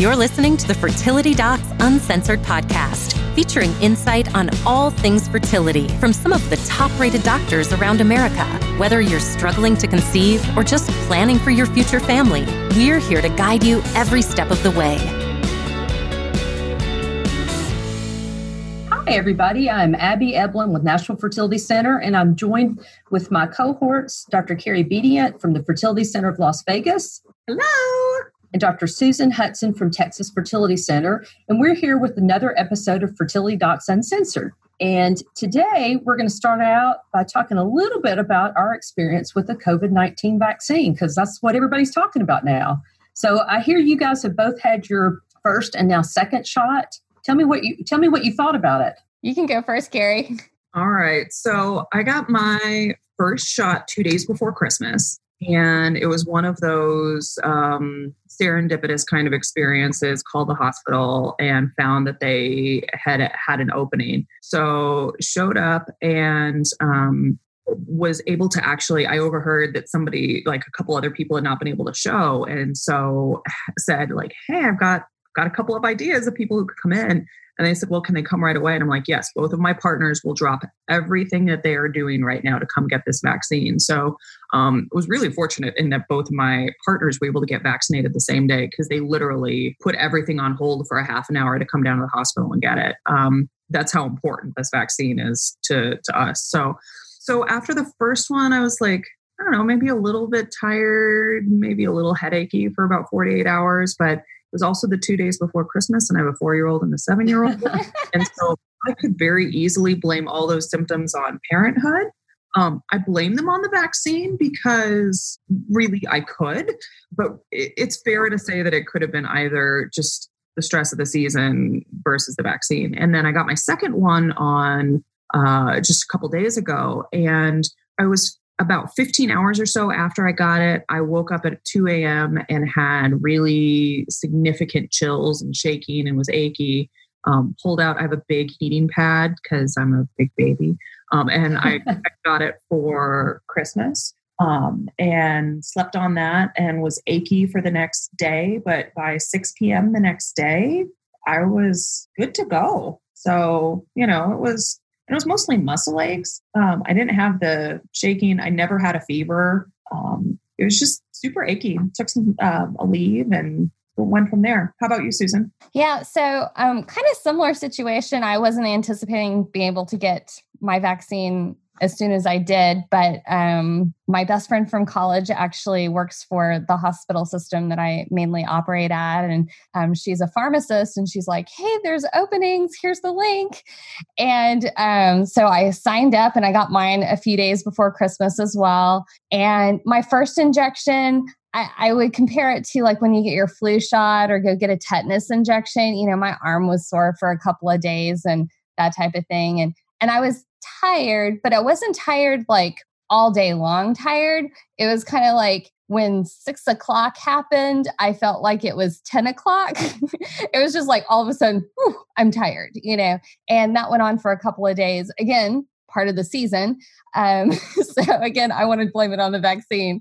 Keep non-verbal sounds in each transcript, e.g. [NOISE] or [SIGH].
You're listening to the Fertility Docs Uncensored podcast, featuring insight on all things fertility from some of the top rated doctors around America. Whether you're struggling to conceive or just planning for your future family, we're here to guide you every step of the way. Hi, everybody. I'm Abby Eblen with Nashville Fertility Center, and I'm joined with my cohorts, Dr. Carrie Bedient from the Fertility Center of Las Vegas. Hello. And Dr. Susan Hudson from Texas Fertility Center. And we're here with another episode of Fertility Docs Uncensored. And today we're going to start out by talking a little bit about our experience with the COVID 19 vaccine, because that's what everybody's talking about now. So I hear you guys have both had your first and now second shot. Tell me what you tell me what you thought about it. You can go first, Carrie. All right. So I got my first shot two days before Christmas. And it was one of those um, serendipitous kind of experiences. Called the hospital and found that they had had an opening. So showed up and um, was able to actually. I overheard that somebody, like a couple other people, had not been able to show, and so said like, "Hey, I've got got a couple of ideas of people who could come in. And they said, Well, can they come right away? And I'm like, Yes, both of my partners will drop everything that they are doing right now to come get this vaccine. So um, was really fortunate in that both of my partners were able to get vaccinated the same day because they literally put everything on hold for a half an hour to come down to the hospital and get it. Um, that's how important this vaccine is to, to us. So, so after the first one, I was like, I don't know, maybe a little bit tired, maybe a little headachy for about 48 hours, but it was also the two days before Christmas, and I have a four year old and a seven year old. [LAUGHS] and so I could very easily blame all those symptoms on parenthood. Um, I blame them on the vaccine because really I could, but it's fair to say that it could have been either just the stress of the season versus the vaccine. And then I got my second one on uh, just a couple days ago, and I was about 15 hours or so after I got it, I woke up at 2 a.m. and had really significant chills and shaking and was achy. Um, pulled out, I have a big heating pad because I'm a big baby. Um, and I, [LAUGHS] I, got it for Christmas um, and slept on that and was achy for the next day. But by 6 p.m. the next day, I was good to go. So, you know, it was it was mostly muscle aches. Um, I didn't have the shaking. I never had a fever. Um, it was just super achy. Took some um, Aleve and went from there. How about you, Susan? Yeah, so um, kind of similar situation. I wasn't anticipating being able to get my vaccine as soon as I did. But um, my best friend from college actually works for the hospital system that I mainly operate at. And um, she's a pharmacist. And she's like, hey, there's openings. Here's the link. And um, so I signed up and I got mine a few days before Christmas as well. And my first injection, I, I, would compare it to like when you get your flu shot or go get a tetanus injection. You know, my arm was sore for a couple of days and that type of thing. And and I was tired, but I wasn't tired like all day long tired. It was kind of like when six o'clock happened, I felt like it was 10 o'clock. [LAUGHS] it was just like all of a sudden, whew, I'm tired, you know, and that went on for a couple of days. Again, part of the season. Um, [LAUGHS] so again, I want to blame it on the vaccine.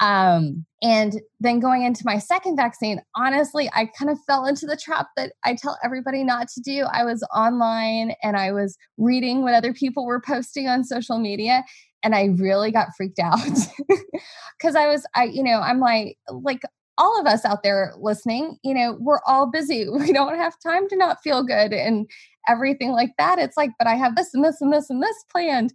Um, and then going into my second vaccine, honestly, I kind of fell into the trap that I tell everybody not to do. I was online and I was reading what other people were posting on social media and I really got freaked out [LAUGHS] because I was, I, you know, I'm like, like all of us out there listening, you know, we're all busy. [LAUGHS] We don't have time to not feel good and everything like that. It's like, but I have this and this and this and this planned.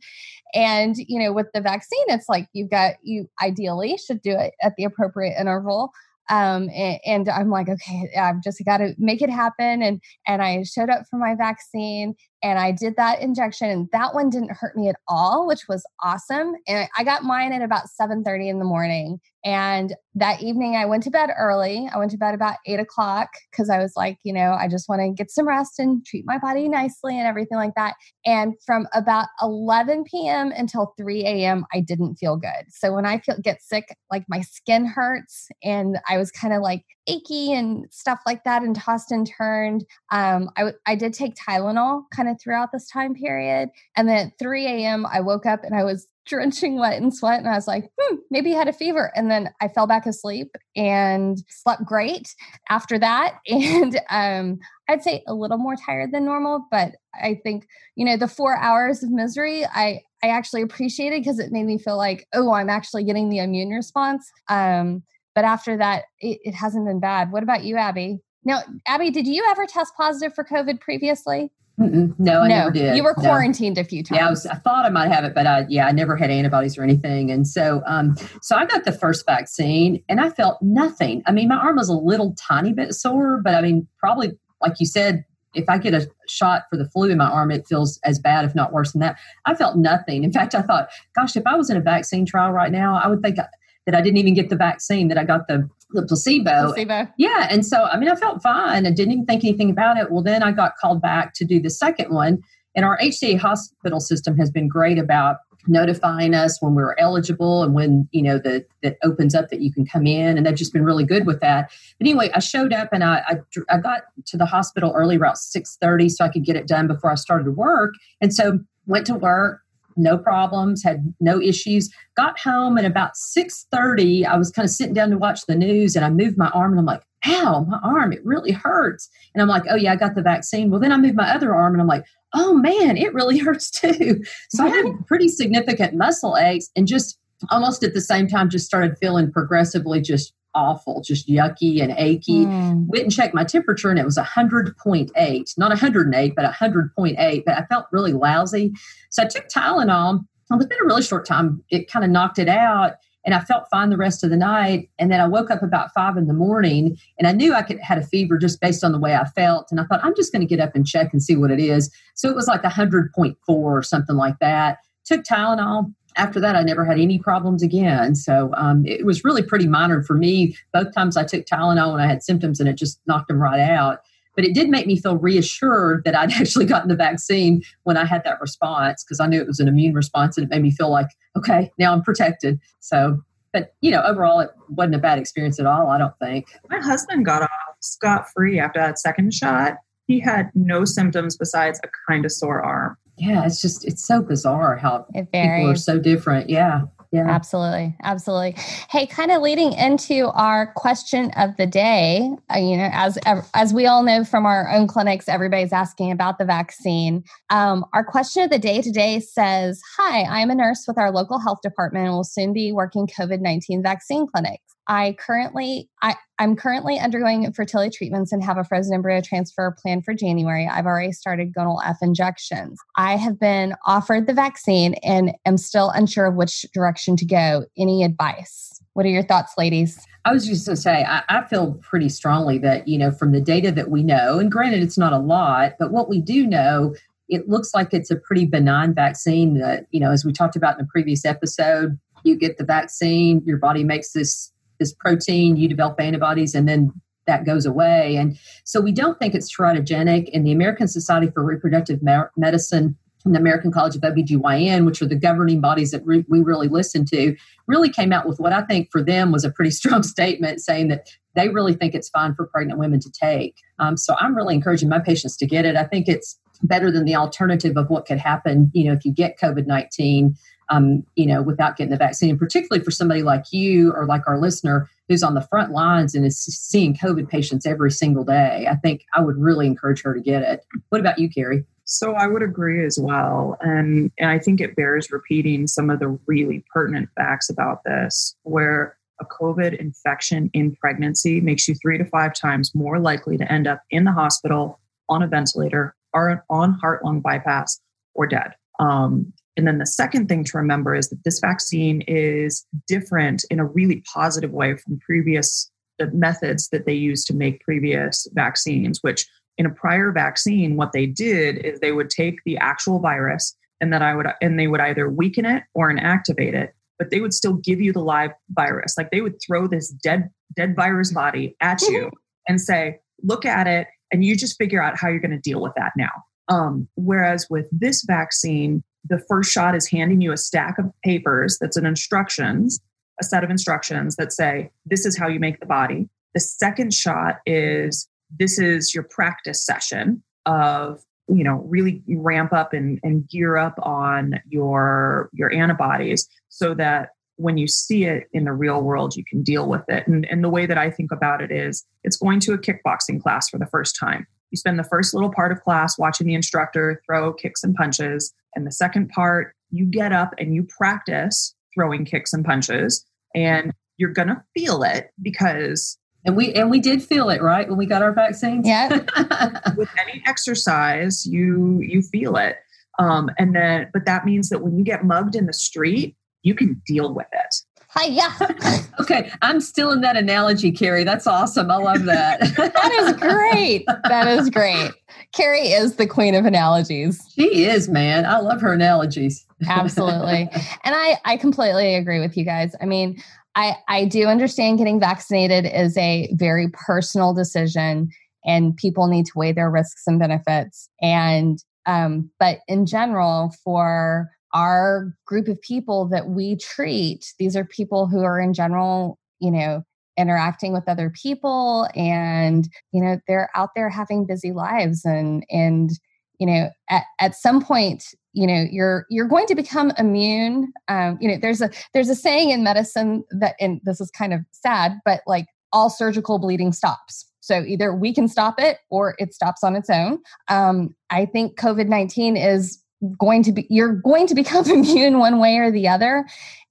And, you know, with the vaccine, it's like you've got, you ideally should do it at the appropriate interval um, and, and, i'm like okay i've just got to make it happen and and i showed up for my vaccine and i did that injection and that one didn't hurt me at all which was awesome and i got mine at about 7 30 in the morning and that evening i went to bed early. I went to bed about 8 o'clock because i was like you know i just want to get some rest and treat my body nicely and everything like that and from about 11 p.m until 3 a.m i didn't feel good. So when i feel get sick like my skin hurts and I was kind of like achy and stuff like that and tossed and turned. Um, I, I did take Tylenol kind of throughout this time period. And then at 3 a.m., I woke up and I was [LAUGHS] drenching wet in sweat. And I was like, hmm, maybe I had a fever. And then I fell back asleep and slept great after that. [LAUGHS] And um, I'd say a little more tired than normal, but I think, you know, the four hours of misery, I, I actually appreciated because it made me feel like, oh, I'm actually getting the immune response. Um, but after that, it, it hasn't been bad. What about you, Abby? Now, Abby, did you ever test positive for COVID previously? Mm-mm, no, I no, never did. You were quarantined no. a few times. Yeah, I, was, I, thought I might have it, but I, yeah, I never had antibodies or anything. And so, um, so I got the first vaccine, and I felt nothing. I mean, my arm was a little tiny bit sore, but I mean, probably like you said, if I get a shot for the flu in my arm, it feels as bad, if not worse than that. I felt nothing. In fact, I thought, gosh, if I was in a vaccine trial right now, I would think that I didn't even get the vaccine, that I got the the placebo. placebo. Yeah. And so, I mean, I felt fine. I didn't even think anything about it. Well, then I got called back to do the second one. And our HCA hospital system has been great about notifying us when we're eligible and when you know that that opens up that you can come in and they've just been really good with that but anyway i showed up and i i, I got to the hospital early about 6.30 so i could get it done before i started work and so went to work no problems, had no issues. Got home and about 6:30, I was kind of sitting down to watch the news and I moved my arm and I'm like, ow, my arm, it really hurts. And I'm like, oh yeah, I got the vaccine. Well, then I moved my other arm and I'm like, oh man, it really [LAUGHS] hurts too. So I had pretty significant muscle aches and just almost at the same time just started feeling progressively just awful, just yucky and achy. Mm. Went and checked my temperature and it was 100.8, not 108, but 100.8. But I felt really lousy. So I took Tylenol. And within a really short time, it kind of knocked it out. And I felt fine the rest of the night. And then I woke up about five in the morning and I knew I could had a fever just based on the way I felt. And I thought, I'm just going to get up and check and see what it is. So it was like 100.4 or something like that. Took Tylenol, after that, I never had any problems again. So um, it was really pretty minor for me. Both times I took Tylenol when I had symptoms and it just knocked them right out. But it did make me feel reassured that I'd [LAUGHS] actually gotten the vaccine when I had that response because I knew it was an immune response and it made me feel like, okay, now I'm protected. So, but you know, overall, it wasn't a bad experience at all, I don't think. My husband got off scot free after that second shot. He had no symptoms besides a kind of sore arm yeah, it's just it's so bizarre how people are so different. Yeah. Yeah. Absolutely. Absolutely. Hey, kind of leading into our question of the day, uh, you know, as as we all know from our own clinics, everybody's asking about the vaccine. Um, our question of the day today says, "Hi, I'm a nurse with our local health department and will soon be working COVID nineteen vaccine clinics. I currently I, I'm currently undergoing fertility treatments and have a frozen embryo transfer planned for January. I've already started Gonal-f injections. I have been offered the vaccine and am still unsure of which direction to go. Any advice? What are your thoughts, ladies? I was just going to say, I, I, feel pretty strongly that, you know, from the data that we know, and granted, it's not a lot, but what we do know, it looks like it's a pretty benign vaccine that, you know, as we talked about in a previous episode, you get the vaccine, your body makes this this protein, you develop antibodies, and then that goes away. And so we don't think it's teratogenic. And the American Society for Reproductive Medicine and the American College of OBGYN, which are the governing bodies that re- we really listen to, really came out with what I think for them was a pretty [LAUGHS] strong statement saying that they really think it's fine for pregnant women to take. Um, so I'm really encouraging my patients to get it. I think it's better than the alternative of what could happen, you know, if you get COVID 19 um, you know, without getting the vaccine, and particularly for somebody like you or like our listener who's on the front lines and is seeing COVID patients every single day. I think I would really encourage her to get it. What about you, Carrie? So I would agree as well. And, and I think it bears repeating some of the really pertinent facts about this, where a COVID infection in pregnancy makes you three to five times more likely to end up in the hospital on a ventilator or on heart lung bypass or dead. Um, and then the second thing to remember is that this vaccine is different in a really positive way from previous methods that they used to make previous vaccines, which in a prior vaccine, what they did is they would take the actual virus and then I would and they would either weaken it or inactivate it, but they would still give you the live virus. Like they would throw this dead dead virus body at you and say, look at it, and you just figure out how you're going to deal with that now. Um, whereas with this vaccine, the first shot is handing you a stack of papers that's an instructions, a set of instructions that say, this is how you make the body. The second shot is this is your practice session of you know really ramp up and, and gear up on your your antibodies so that when you see it in the real world you can deal with it. And, and the way that i think about it is it's going to a kickboxing class for the first time. You spend the first little part of class watching the instructor throw kicks and punches and the second part you get up and you practice throwing kicks and punches and you're going to feel it because and we and we did feel it, right, when we got our vaccines. Yeah. [LAUGHS] with any exercise, you you feel it. Um, and then, but that means that when you get mugged in the street, you can deal with it. Hi, yeah. [LAUGHS] okay, I'm still in that analogy, Carrie. That's awesome. I love that. [LAUGHS] that is great. That is great. Carrie is the queen of analogies. She is, man. I love her analogies. Absolutely. [LAUGHS] And I I completely agree with you guys. I mean, I, I do understand getting vaccinated is a very personal decision and people need to weigh their risks and benefits. And, um, but in general, for our group of people that we treat, these are people who are in general, you know, interacting with other people and, you know, they're out there having busy lives and, and, you know, at, at some point, you know you're you're going to become immune. Um, you know there's a there's a saying in medicine that and this is kind of sad but like all surgical bleeding stops. So either we can stop it or it stops on its own. Um, i think covid-19 is going to be you're going to become [LAUGHS] immune one way or the other.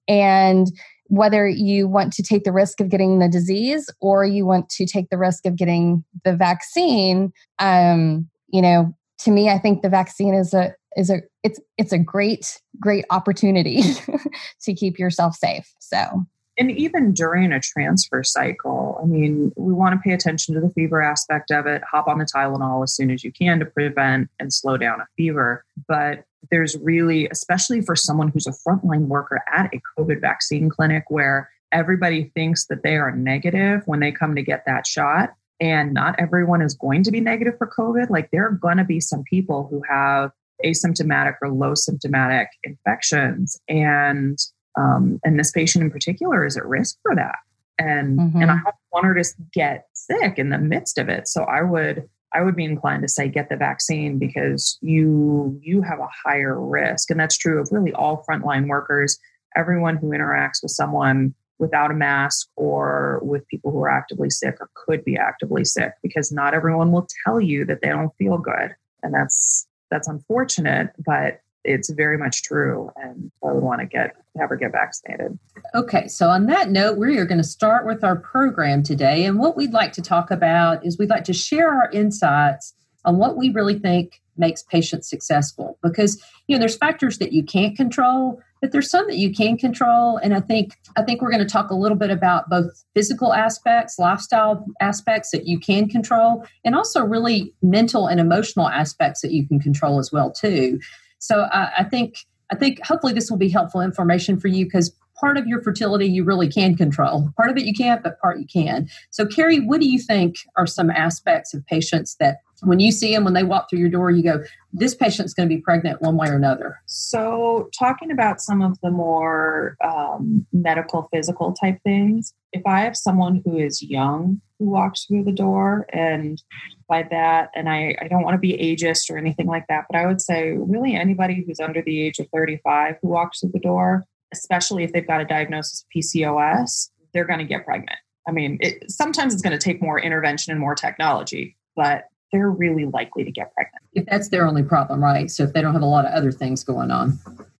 And whether you want to take the risk of getting the disease or you want to take the risk of getting the vaccine um, you know to me i think the vaccine is a is a it's it's a great great opportunity [LAUGHS] to keep yourself safe. So and even during a transfer cycle i mean we want to pay attention to the fever aspect of it. Hop on the tylenol as soon as you can to prevent and slow down a fever. But there's really especially for someone who's a frontline worker at a covid vaccine clinic where everybody thinks that they are negative when they come to get that shot and not everyone is going to be negative for covid like there are going to be some people who have asymptomatic or low symptomatic infections. And um, and this patient in particular is at risk for that. And mm-hmm. and i don't want her to get sick in the midst of it. So i would i would be inclined to say get the vaccine because you you have a higher risk. And that's true of really all frontline workers. Everyone who interacts with someone without a mask or with people who are actively sick or could be actively sick because not everyone will tell you that they don't feel good. And that's that's unfortunate, but it's very much true. And I would want to get have her get vaccinated. Okay, so on that note, we are going to start with our program today. And what we'd like to talk about is we'd like to share our insights on what we really think makes patients successful because you know there's factors that you can't control but there's some that you can control and i think i think we're going to talk a little bit about both physical aspects lifestyle aspects that you can control and also really mental and emotional aspects that you can control as well too so i, I think i think hopefully this will be helpful information for you because part of your fertility you really can control. Part of it you can't, but part you can. So, Carrie, what do you think are some aspects of patients that when you see them, when they walk through your door, you go, this patient's going to be pregnant one way or another? So, talking about some of the more um, medical, physical type things, if I have someone who is young who walks through the door, and by that, and I, I don't want to be ageist or anything like that, but I would say really anybody who's under the age of 35 who walks through the door, especially if they've got a diagnosis of PCOS, they're going to get pregnant. I mean, it, sometimes it's going to take more intervention and more technology, but they're really likely to get pregnant. If that's their only problem, right? So if they don't have a lot of other things going on.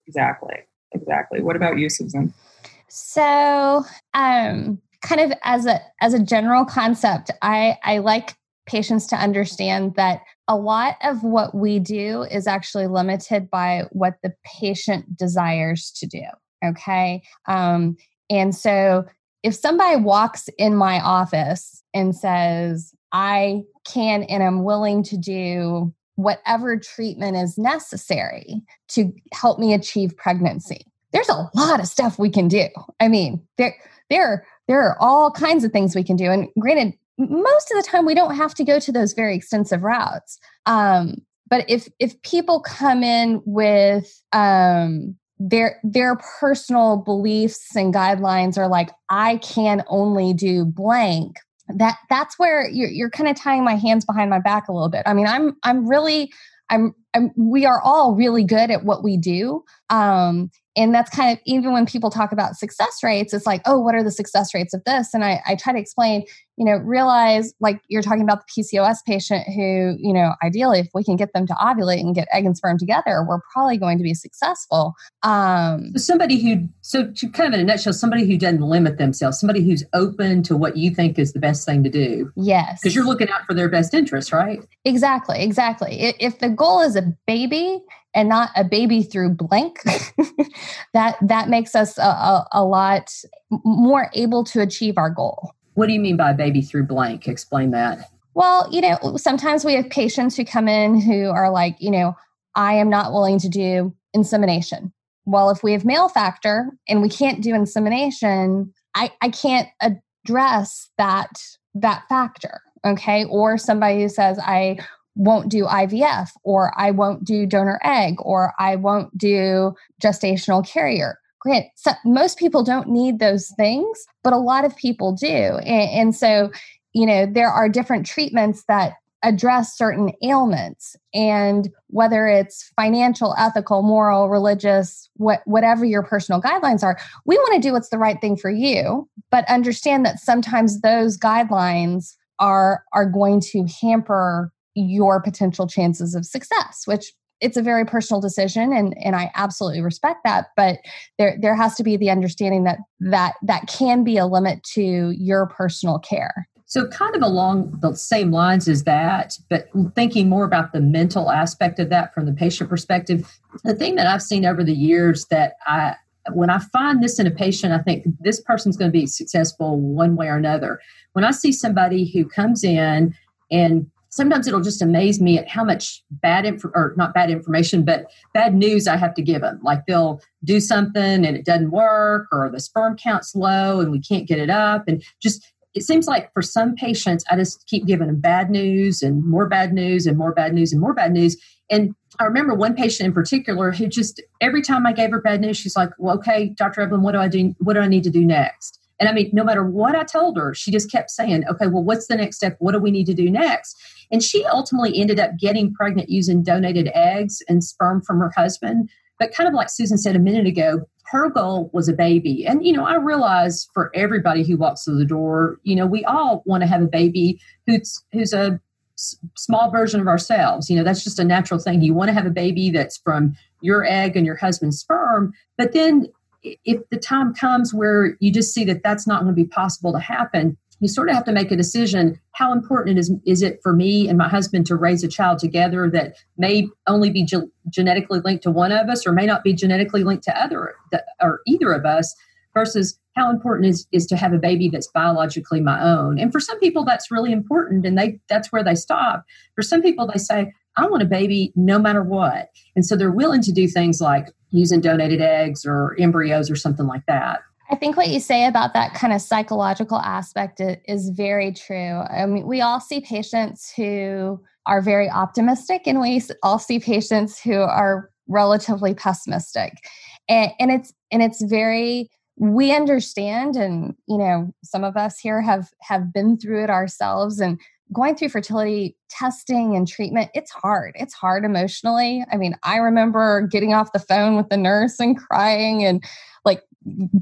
Exactly. Exactly. What about you, Susan? So, um, kind of as a as a general concept, I I like patients to understand that a lot of what we do is actually limited by what the patient desires to do. Okay. Um, and so if somebody walks in my office and says, I can and am willing to do whatever treatment is necessary to help me achieve pregnancy, there's a lot of stuff we can do. I mean, there, there, there are all kinds of things we can do. And granted, most of the time we don't have to go to those very extensive routes. Um, but if if people come in with um, their their personal beliefs and guidelines are like i can only do blank that that's where you're, you're kind of tying my hands behind my back a little bit. I mean, I'm I'm really I'm, I'm we are all really good at what we do. Um, and that's kind of even when people talk about success rates, it's like, oh, what are the success rates of this? And I, I try to explain, you know, realize like you're talking about the PCOS patient who, you know, ideally, if we can get them to ovulate and get egg and sperm together, we're probably going to be successful. Um, so somebody who, so to kind of in a nutshell, somebody who doesn't limit themselves, somebody who's open to what you think is the best thing to do. Yes. Because you're looking out for their best interest, right? Exactly. Exactly. If the goal is a baby, and not a baby through blank [LAUGHS] that that makes us a, a, a, lot more able to achieve our goal. What do you mean by baby through blank? Explain that. Well you know sometimes we have patients who come in who are like you know i am not willing to do insemination. Well if we have male factor and we can't do insemination i i can't address that that factor okay? Or somebody who says i won't do IVF or I won't do donor egg or I won't do gestational carrier. Grant, so most people don't need those things, but a lot of people do. And, and so, you know, there are different treatments that address certain ailments and whether it's financial ethical moral religious what, whatever your personal guidelines are we want to do what's the right thing for you but understand that sometimes those guidelines are are going to hamper your potential chances of success, which it's a very personal decision and and I absolutely respect that but there there has to be the understanding that that that can be a limit to your personal care. So kind of along the same lines as that but thinking more about the mental aspect of that from the patient perspective the thing that I've seen over the years that I when I find this in a patient I think this person's going to be successful one way or another. When I see somebody who comes in and sometimes it'll just amaze me at how much bad info or not bad information but bad news i have to give them like they'll do something and it doesn't work or the sperm count's low and we can't get it up and just it seems like for some patients i just keep giving them bad news and more bad news and more bad news and more bad news and i remember one patient in particular who just every time i gave her bad news she's like well okay dr Eblen what do i do what do i need to do next and I mean, no matter what I told her, she just kept saying, okay, well, what's the next step? What do we need to do next? And she ultimately ended up getting pregnant using donated eggs and sperm from her husband. But kind of like Susan said a minute ago, her goal was a baby. And, you know, I realize for everybody who walks through the door, you know, we all want to have a baby who's, who's a small version of ourselves. You know, that's just a natural thing. You want to have a baby that's from your egg and your husband's sperm. But then if the time comes where you just see that that's not going to be possible to happen, you sort of have to make a decision how important is, is it for me and my husband to raise a child together that may only be ge- genetically linked to one of us or may not be genetically linked to other or either of us versus how important is is to have a baby that's biologically my own. And for some people that's really important and they that's where they stop. For some people they say i want a baby no matter what. And so they're willing to do things like using donated eggs or embryos or something like that I think what you say about that kind of psychological aspect is very true. I mean, we all see patients who are very optimistic, and we all see patients who are relatively pessimistic. And, and it's and it's very we understand and you know some of us here have have been through it ourselves and going through fertility testing and treatment it's hard. It's hard emotionally. I mean i remember getting off the phone with the nurse and crying and like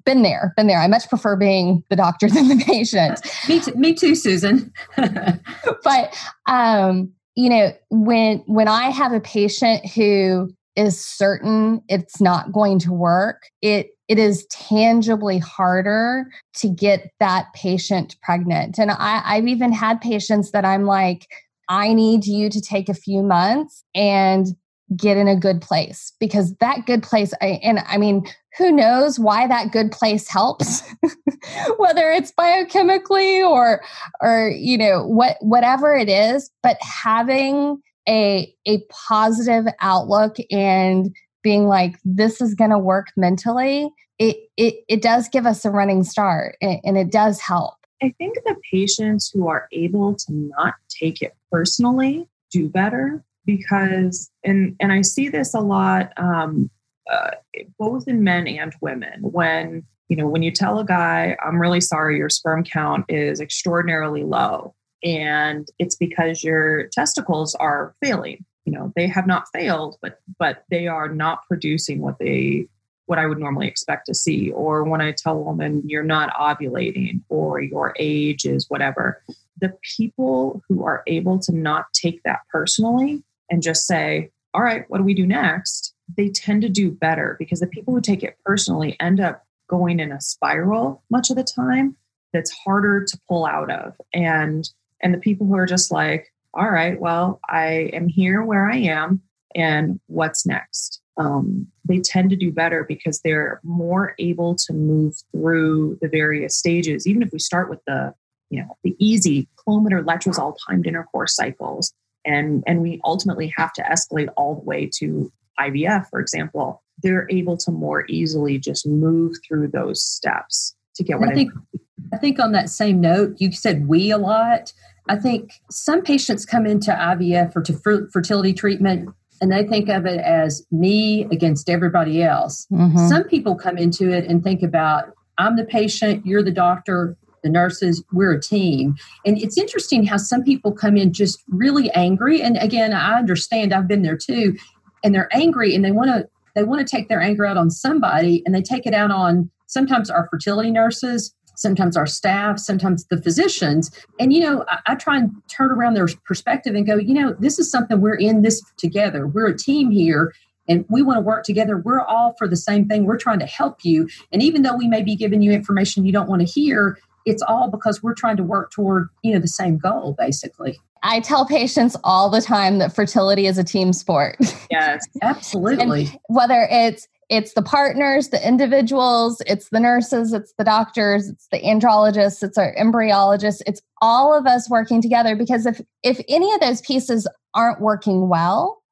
been there been there. I much prefer being the doctor [LAUGHS] than the patient. [LAUGHS] Me too, me too susan. [LAUGHS] But um you know when when i have a patient who is certain it's not going to work it it is tangibly harder to get that patient pregnant. And I, I've even had patients that I'm like, I need you to take a few months and get in a good place because that good place I, and i mean who knows why that good place helps [LAUGHS] whether it's biochemically or or you know what whatever it is but having a a positive outlook and being like this is going to work mentally it, it it does give us a running start and, and it does help. I think the patients who are able to not take it personally do better because and and i see this a lot um, uh, both in men and women. When You know, when you tell a guy, I'm really sorry, your sperm count is extraordinarily low, and it's because your testicles are failing. You know, they have not failed, but but they are not producing what they what I would normally expect to see. Or when I tell a woman you're not ovulating or your age is whatever, the people who are able to not take that personally and just say, all right, what do we do next? They tend to do better because the people who take it personally end up going in a spiral much of the time that's harder to pull out of. And and the people who are just like, all right, well, I am here where I am, and what's next? Um, they tend to do better because they're more able to move through the various stages. Even if we start with the, you know, the easy Clomid letrozole timed intercourse cycles, and and we ultimately have to escalate all the way to IVF, for example, they're able to more easily just move through those steps to get what I think. I think on that same note, you said we a lot. I think some patients come into IVF or to fertility treatment and they think of it as me against everybody else. Mm-hmm. Some people come into it and think about I'm the patient, you're the doctor, the nurses, we're a team. And it's interesting how some people come in just really angry. And again, I understand, I've been there too. And they're angry and they want to they want to take their anger out on somebody and they take it out on sometimes our fertility nurses sometimes our staff, sometimes the physicians. And, you know, I, I, try and turn around their perspective and go, you know, this is something we're in this together. We're a team here and we want to work together. We're all for the same thing. We're trying to help you. And even though we may be giving you information you don't want to hear, it's all because we're trying to work toward, you know, the same goal, basically. I tell patients all the time that fertility is a team sport. [LAUGHS] Yes, absolutely. and whether it's it's the partners, the individuals, it's the nurses, it's the doctors, it's the andrologists, it's our embryologists, it's all of us working together because if if any of those pieces aren't working well,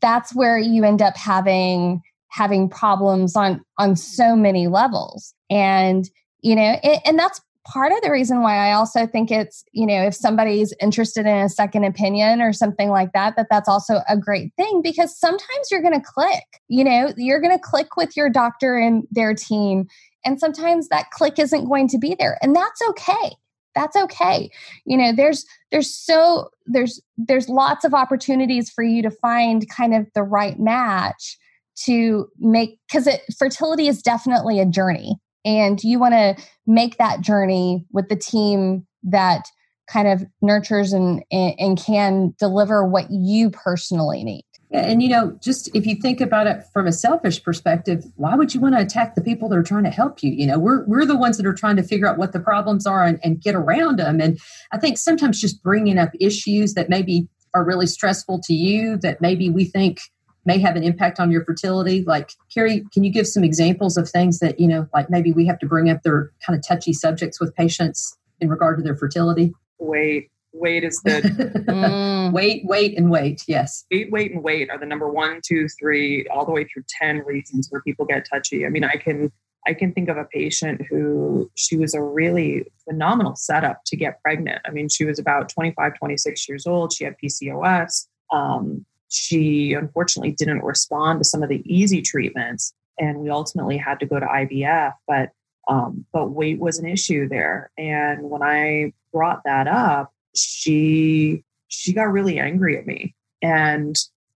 that's where you end up having having problems on on so many levels. And you know, it, and that's part of the reason why I also think it's, you know, if somebody's interested in a second opinion or something like that, that that's also a great thing because sometimes you're going to click, you know, you're going to click with your doctor and their team. And sometimes that click isn't going to be there. And that's okay. That's okay. You know, there's, there's so, there's, there's lots of opportunities for you to find kind of the right match to make, because it fertility is definitely a journey and you want to make that journey with the team that kind of nurtures and, and can deliver what you personally need. And you know just if you think about it from a selfish perspective why would you want to attack the people that are trying to help you? You know we're, we're the ones that are trying to figure out what the problems are and, and get around them and i think sometimes just bringing up issues that maybe are really stressful to you that maybe we think may have an impact on your fertility. Like, Carrie, can you give some examples of things that, you know, like maybe we have to bring up their kind of touchy subjects with patients in regard to their fertility? Weight. Weight is the [LAUGHS] mm. weight, weight, and weight. Yes. Weight, weight, and weight are the number one, two, three, all the way through 10 reasons where people get touchy. I mean, I can I can think of a patient who she was a really phenomenal setup to get pregnant. I mean, she was about 25, 26 years old. She had PCOS. Um, she unfortunately didn't respond to some of the easy treatments, and we ultimately had to go to IVF. But um, but weight was an issue there, and when I brought that up, she she got really angry at me, and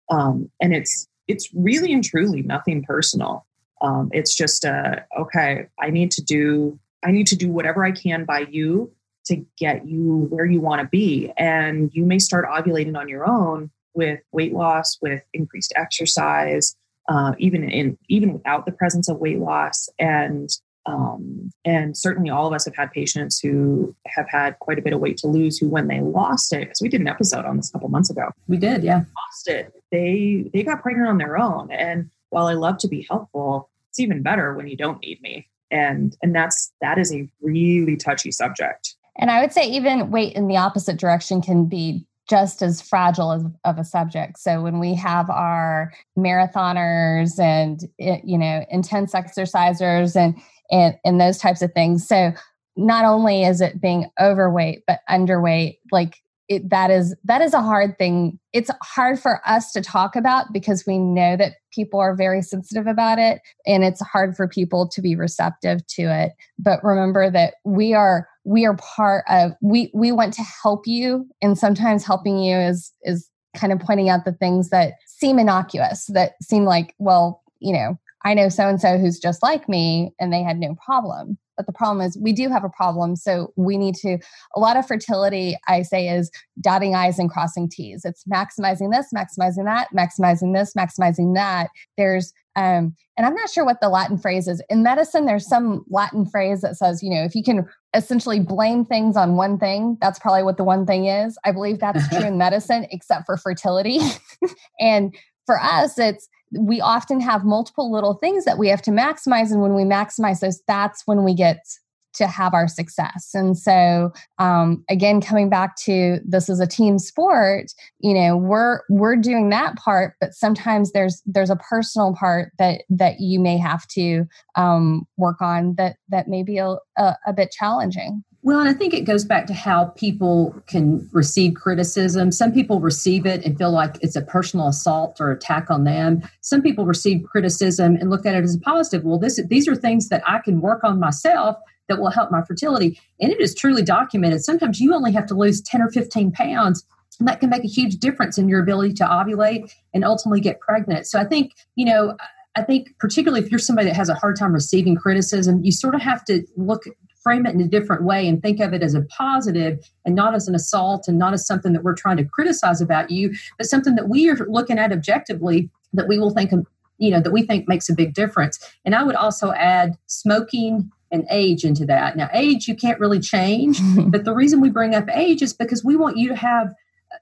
um, and it's it's really and truly nothing personal. Um, it's just a okay. I need to do I need to do whatever I can by you to get you where you want to be, and you may start ovulating on your own with weight loss, with increased exercise, uh, even in even without the presence of weight loss, and um, and certainly all of us have had patients who have had quite a bit of weight to lose. Who, when they lost it, because we did an episode on this a couple months ago, we did, yeah, lost it. They they got pregnant on their own, and while I love to be helpful, it's even better when you don't need me, and and that's that is a really touchy subject. And I would say even weight in the opposite direction can be just as fragile as, of a subject. So when we have our marathoners and eh, you know intense exercisers and and and those types of things. So not only is it being overweight but underweight, like it, that is that is a hard thing it's hard for us to talk about because we know that people are very sensitive about it and it's hard for people to be receptive to it but remember that we are we are part of we we want to help you and sometimes helping you is is kind of pointing out the things that seem innocuous that seem like well you know i know so and so who's just like me and they had no problem but the problem is we do have a problem. So we need to, a lot of fertility, I say, is dotting I's and crossing T's. It's maximizing this, maximizing that, maximizing this, maximizing that. There's, um, and I'm not sure what the Latin phrase is. In medicine, there's some Latin phrase that says, you know, if you can essentially blame things on one thing, that's probably what the one thing is. I believe that's true [LAUGHS] in medicine, except for fertility. [LAUGHS] and for us, it's we often have multiple little things that we have to maximize. And when we maximize those, that's when we get to have our success. And so um, again, coming back to this is a team sport, you know, we're we're doing that part, but sometimes there's there's a personal part that that you may have to um, work on that that may be a, a, a bit challenging. Well, and I think it goes back to how people can receive criticism. Some people receive it and feel like it's a personal assault or attack on them. Some people receive criticism and look at it as a positive. Well, this these are things that I can work on myself that will help my fertility. And it is truly documented. Sometimes you only have to lose 10 or 15 pounds and that can make a huge difference in your ability to ovulate and ultimately get pregnant. So I think, you know, I think particularly if you're somebody that has a hard time receiving criticism, you sort of have to look frame it in a different way and think of it as a positive and not as an assault and not as something that we're trying to criticize about you, but something that we are looking at objectively that we will think, you know, that we think makes a big difference. And I would also add smoking and age into that. Now, age you can't really change, [LAUGHS] but the reason we bring up age is because we want you to have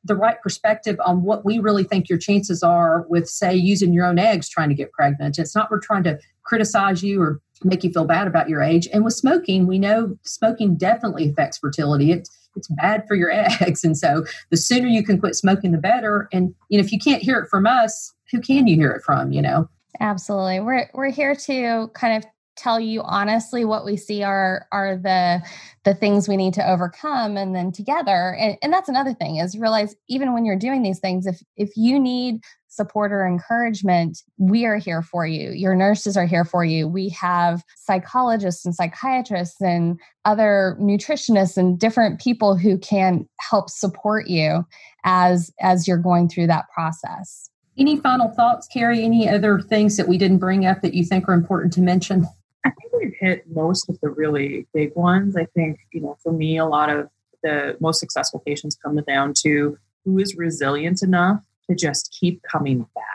the right perspective on what we really think your chances are with, say, using your own eggs trying to get pregnant. It's not we're trying to criticize you or make you feel bad about your age. And with smoking, we know smoking definitely affects fertility. It's it's bad for your [LAUGHS] eggs. And so the sooner you can quit smoking, the better. And you know, if you can't hear it from us, who can you hear it from? You know? Absolutely. We're we're here to kind of tell you honestly what we see are are the the things we need to overcome and then together and, and that's another thing is realize even when you're doing these things if if you need support or encouragement, we are here for you. Your nurses are here for you. We have psychologists and psychiatrists and other nutritionists and different people who can help support you as as you're going through that process. Any final thoughts, Carrie? Any other things that we didn't bring up that you think are important to mention? I think we've hit most of the really big ones. I think, you know, for me, a lot of the most successful patients come down to who is resilient enough to just keep coming back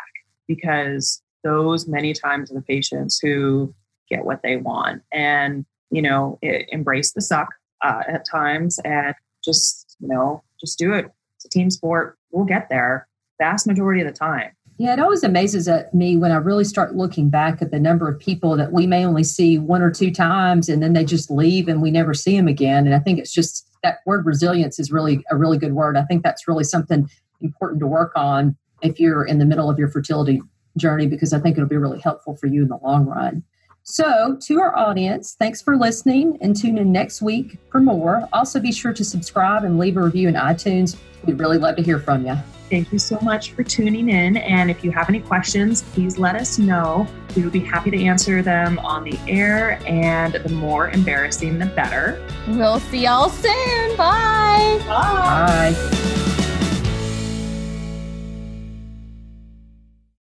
because those many times are the patients who get what they want and you know embrace the suck uh, at times and just you know just do it. It's a team sport. We'll get there vast majority of the time yeah, it always amazes at me when I really start looking back at the number of people that we may only see one or two times and then they just leave and we never see them again. And I think it's just that word resilience is really a really good word. I think that's really something important to work on if you're in the middle of your fertility journey because I think it'll be really helpful for you in the long run. So, to our audience, thanks for listening and tune in next week for more. Also, be sure to subscribe and leave a review in iTunes. We'd really love to hear from you. Thank you so much for tuning in. And if you have any questions, please let us know. We would be happy to answer them on the air. And the more embarrassing, the better. We'll see y'all soon. Bye. Bye. Bye.